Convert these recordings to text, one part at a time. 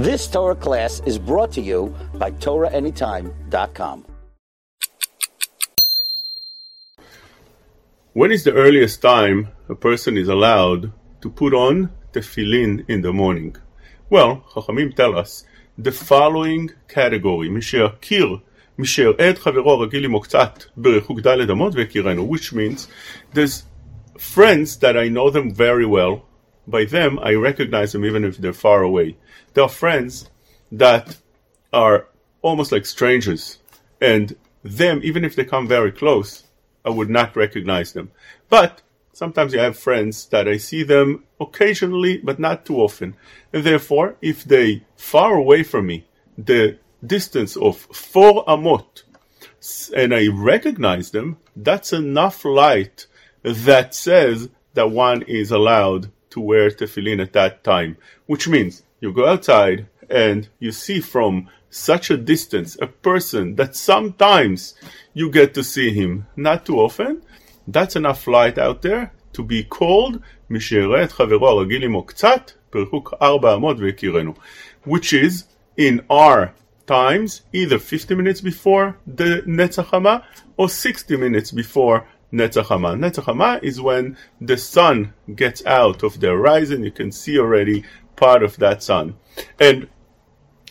This Torah class is brought to you by TorahAnytime.com. When is the earliest time a person is allowed to put on tefillin in the morning? Well, Chachamim tell us the following category: Misheakir, Misher Ed Chaveror Ragili Moktat Berechuk Daled Amot Vekirenu, which means there's friends that I know them very well by them I recognize them even if they're far away. There are friends that are almost like strangers, and them, even if they come very close, I would not recognize them. But sometimes I have friends that I see them occasionally, but not too often. And therefore, if they far away from me, the distance of four amot, and I recognize them, that's enough light that says that one is allowed to wear tefillin at that time, which means you go outside and you see from such a distance a person that sometimes you get to see him, not too often. That's enough light out there to be called מי שיראה את חברו הרגיל עמו Which is, in our times, either 50 minutes before the Netz Hachama or 60 minutes before Netz Hachama. Netz Hachama is when the sun gets out of the horizon, you can see already part of that sun. And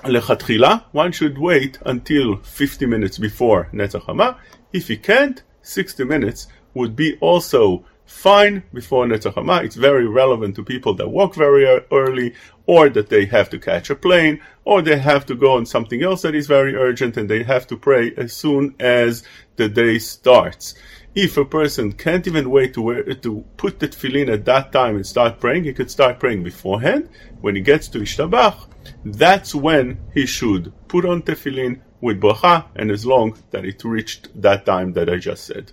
lechatchila, one should wait until 50 minutes before Netz Hachama. If he can't, 60 minutes would be also fine before Netz Hachama. It's very relevant to people that walk very early, or that they have to catch a plane, or they have to go on something else that is very urgent, and they have to pray as soon as the day starts. If a person can't even wait to wear, to put the tefillin at that time and start praying, he could start praying beforehand. When he gets to Ishtabach, that's when he should put on tefillin with bracha, and as long that it reached that time that I just said.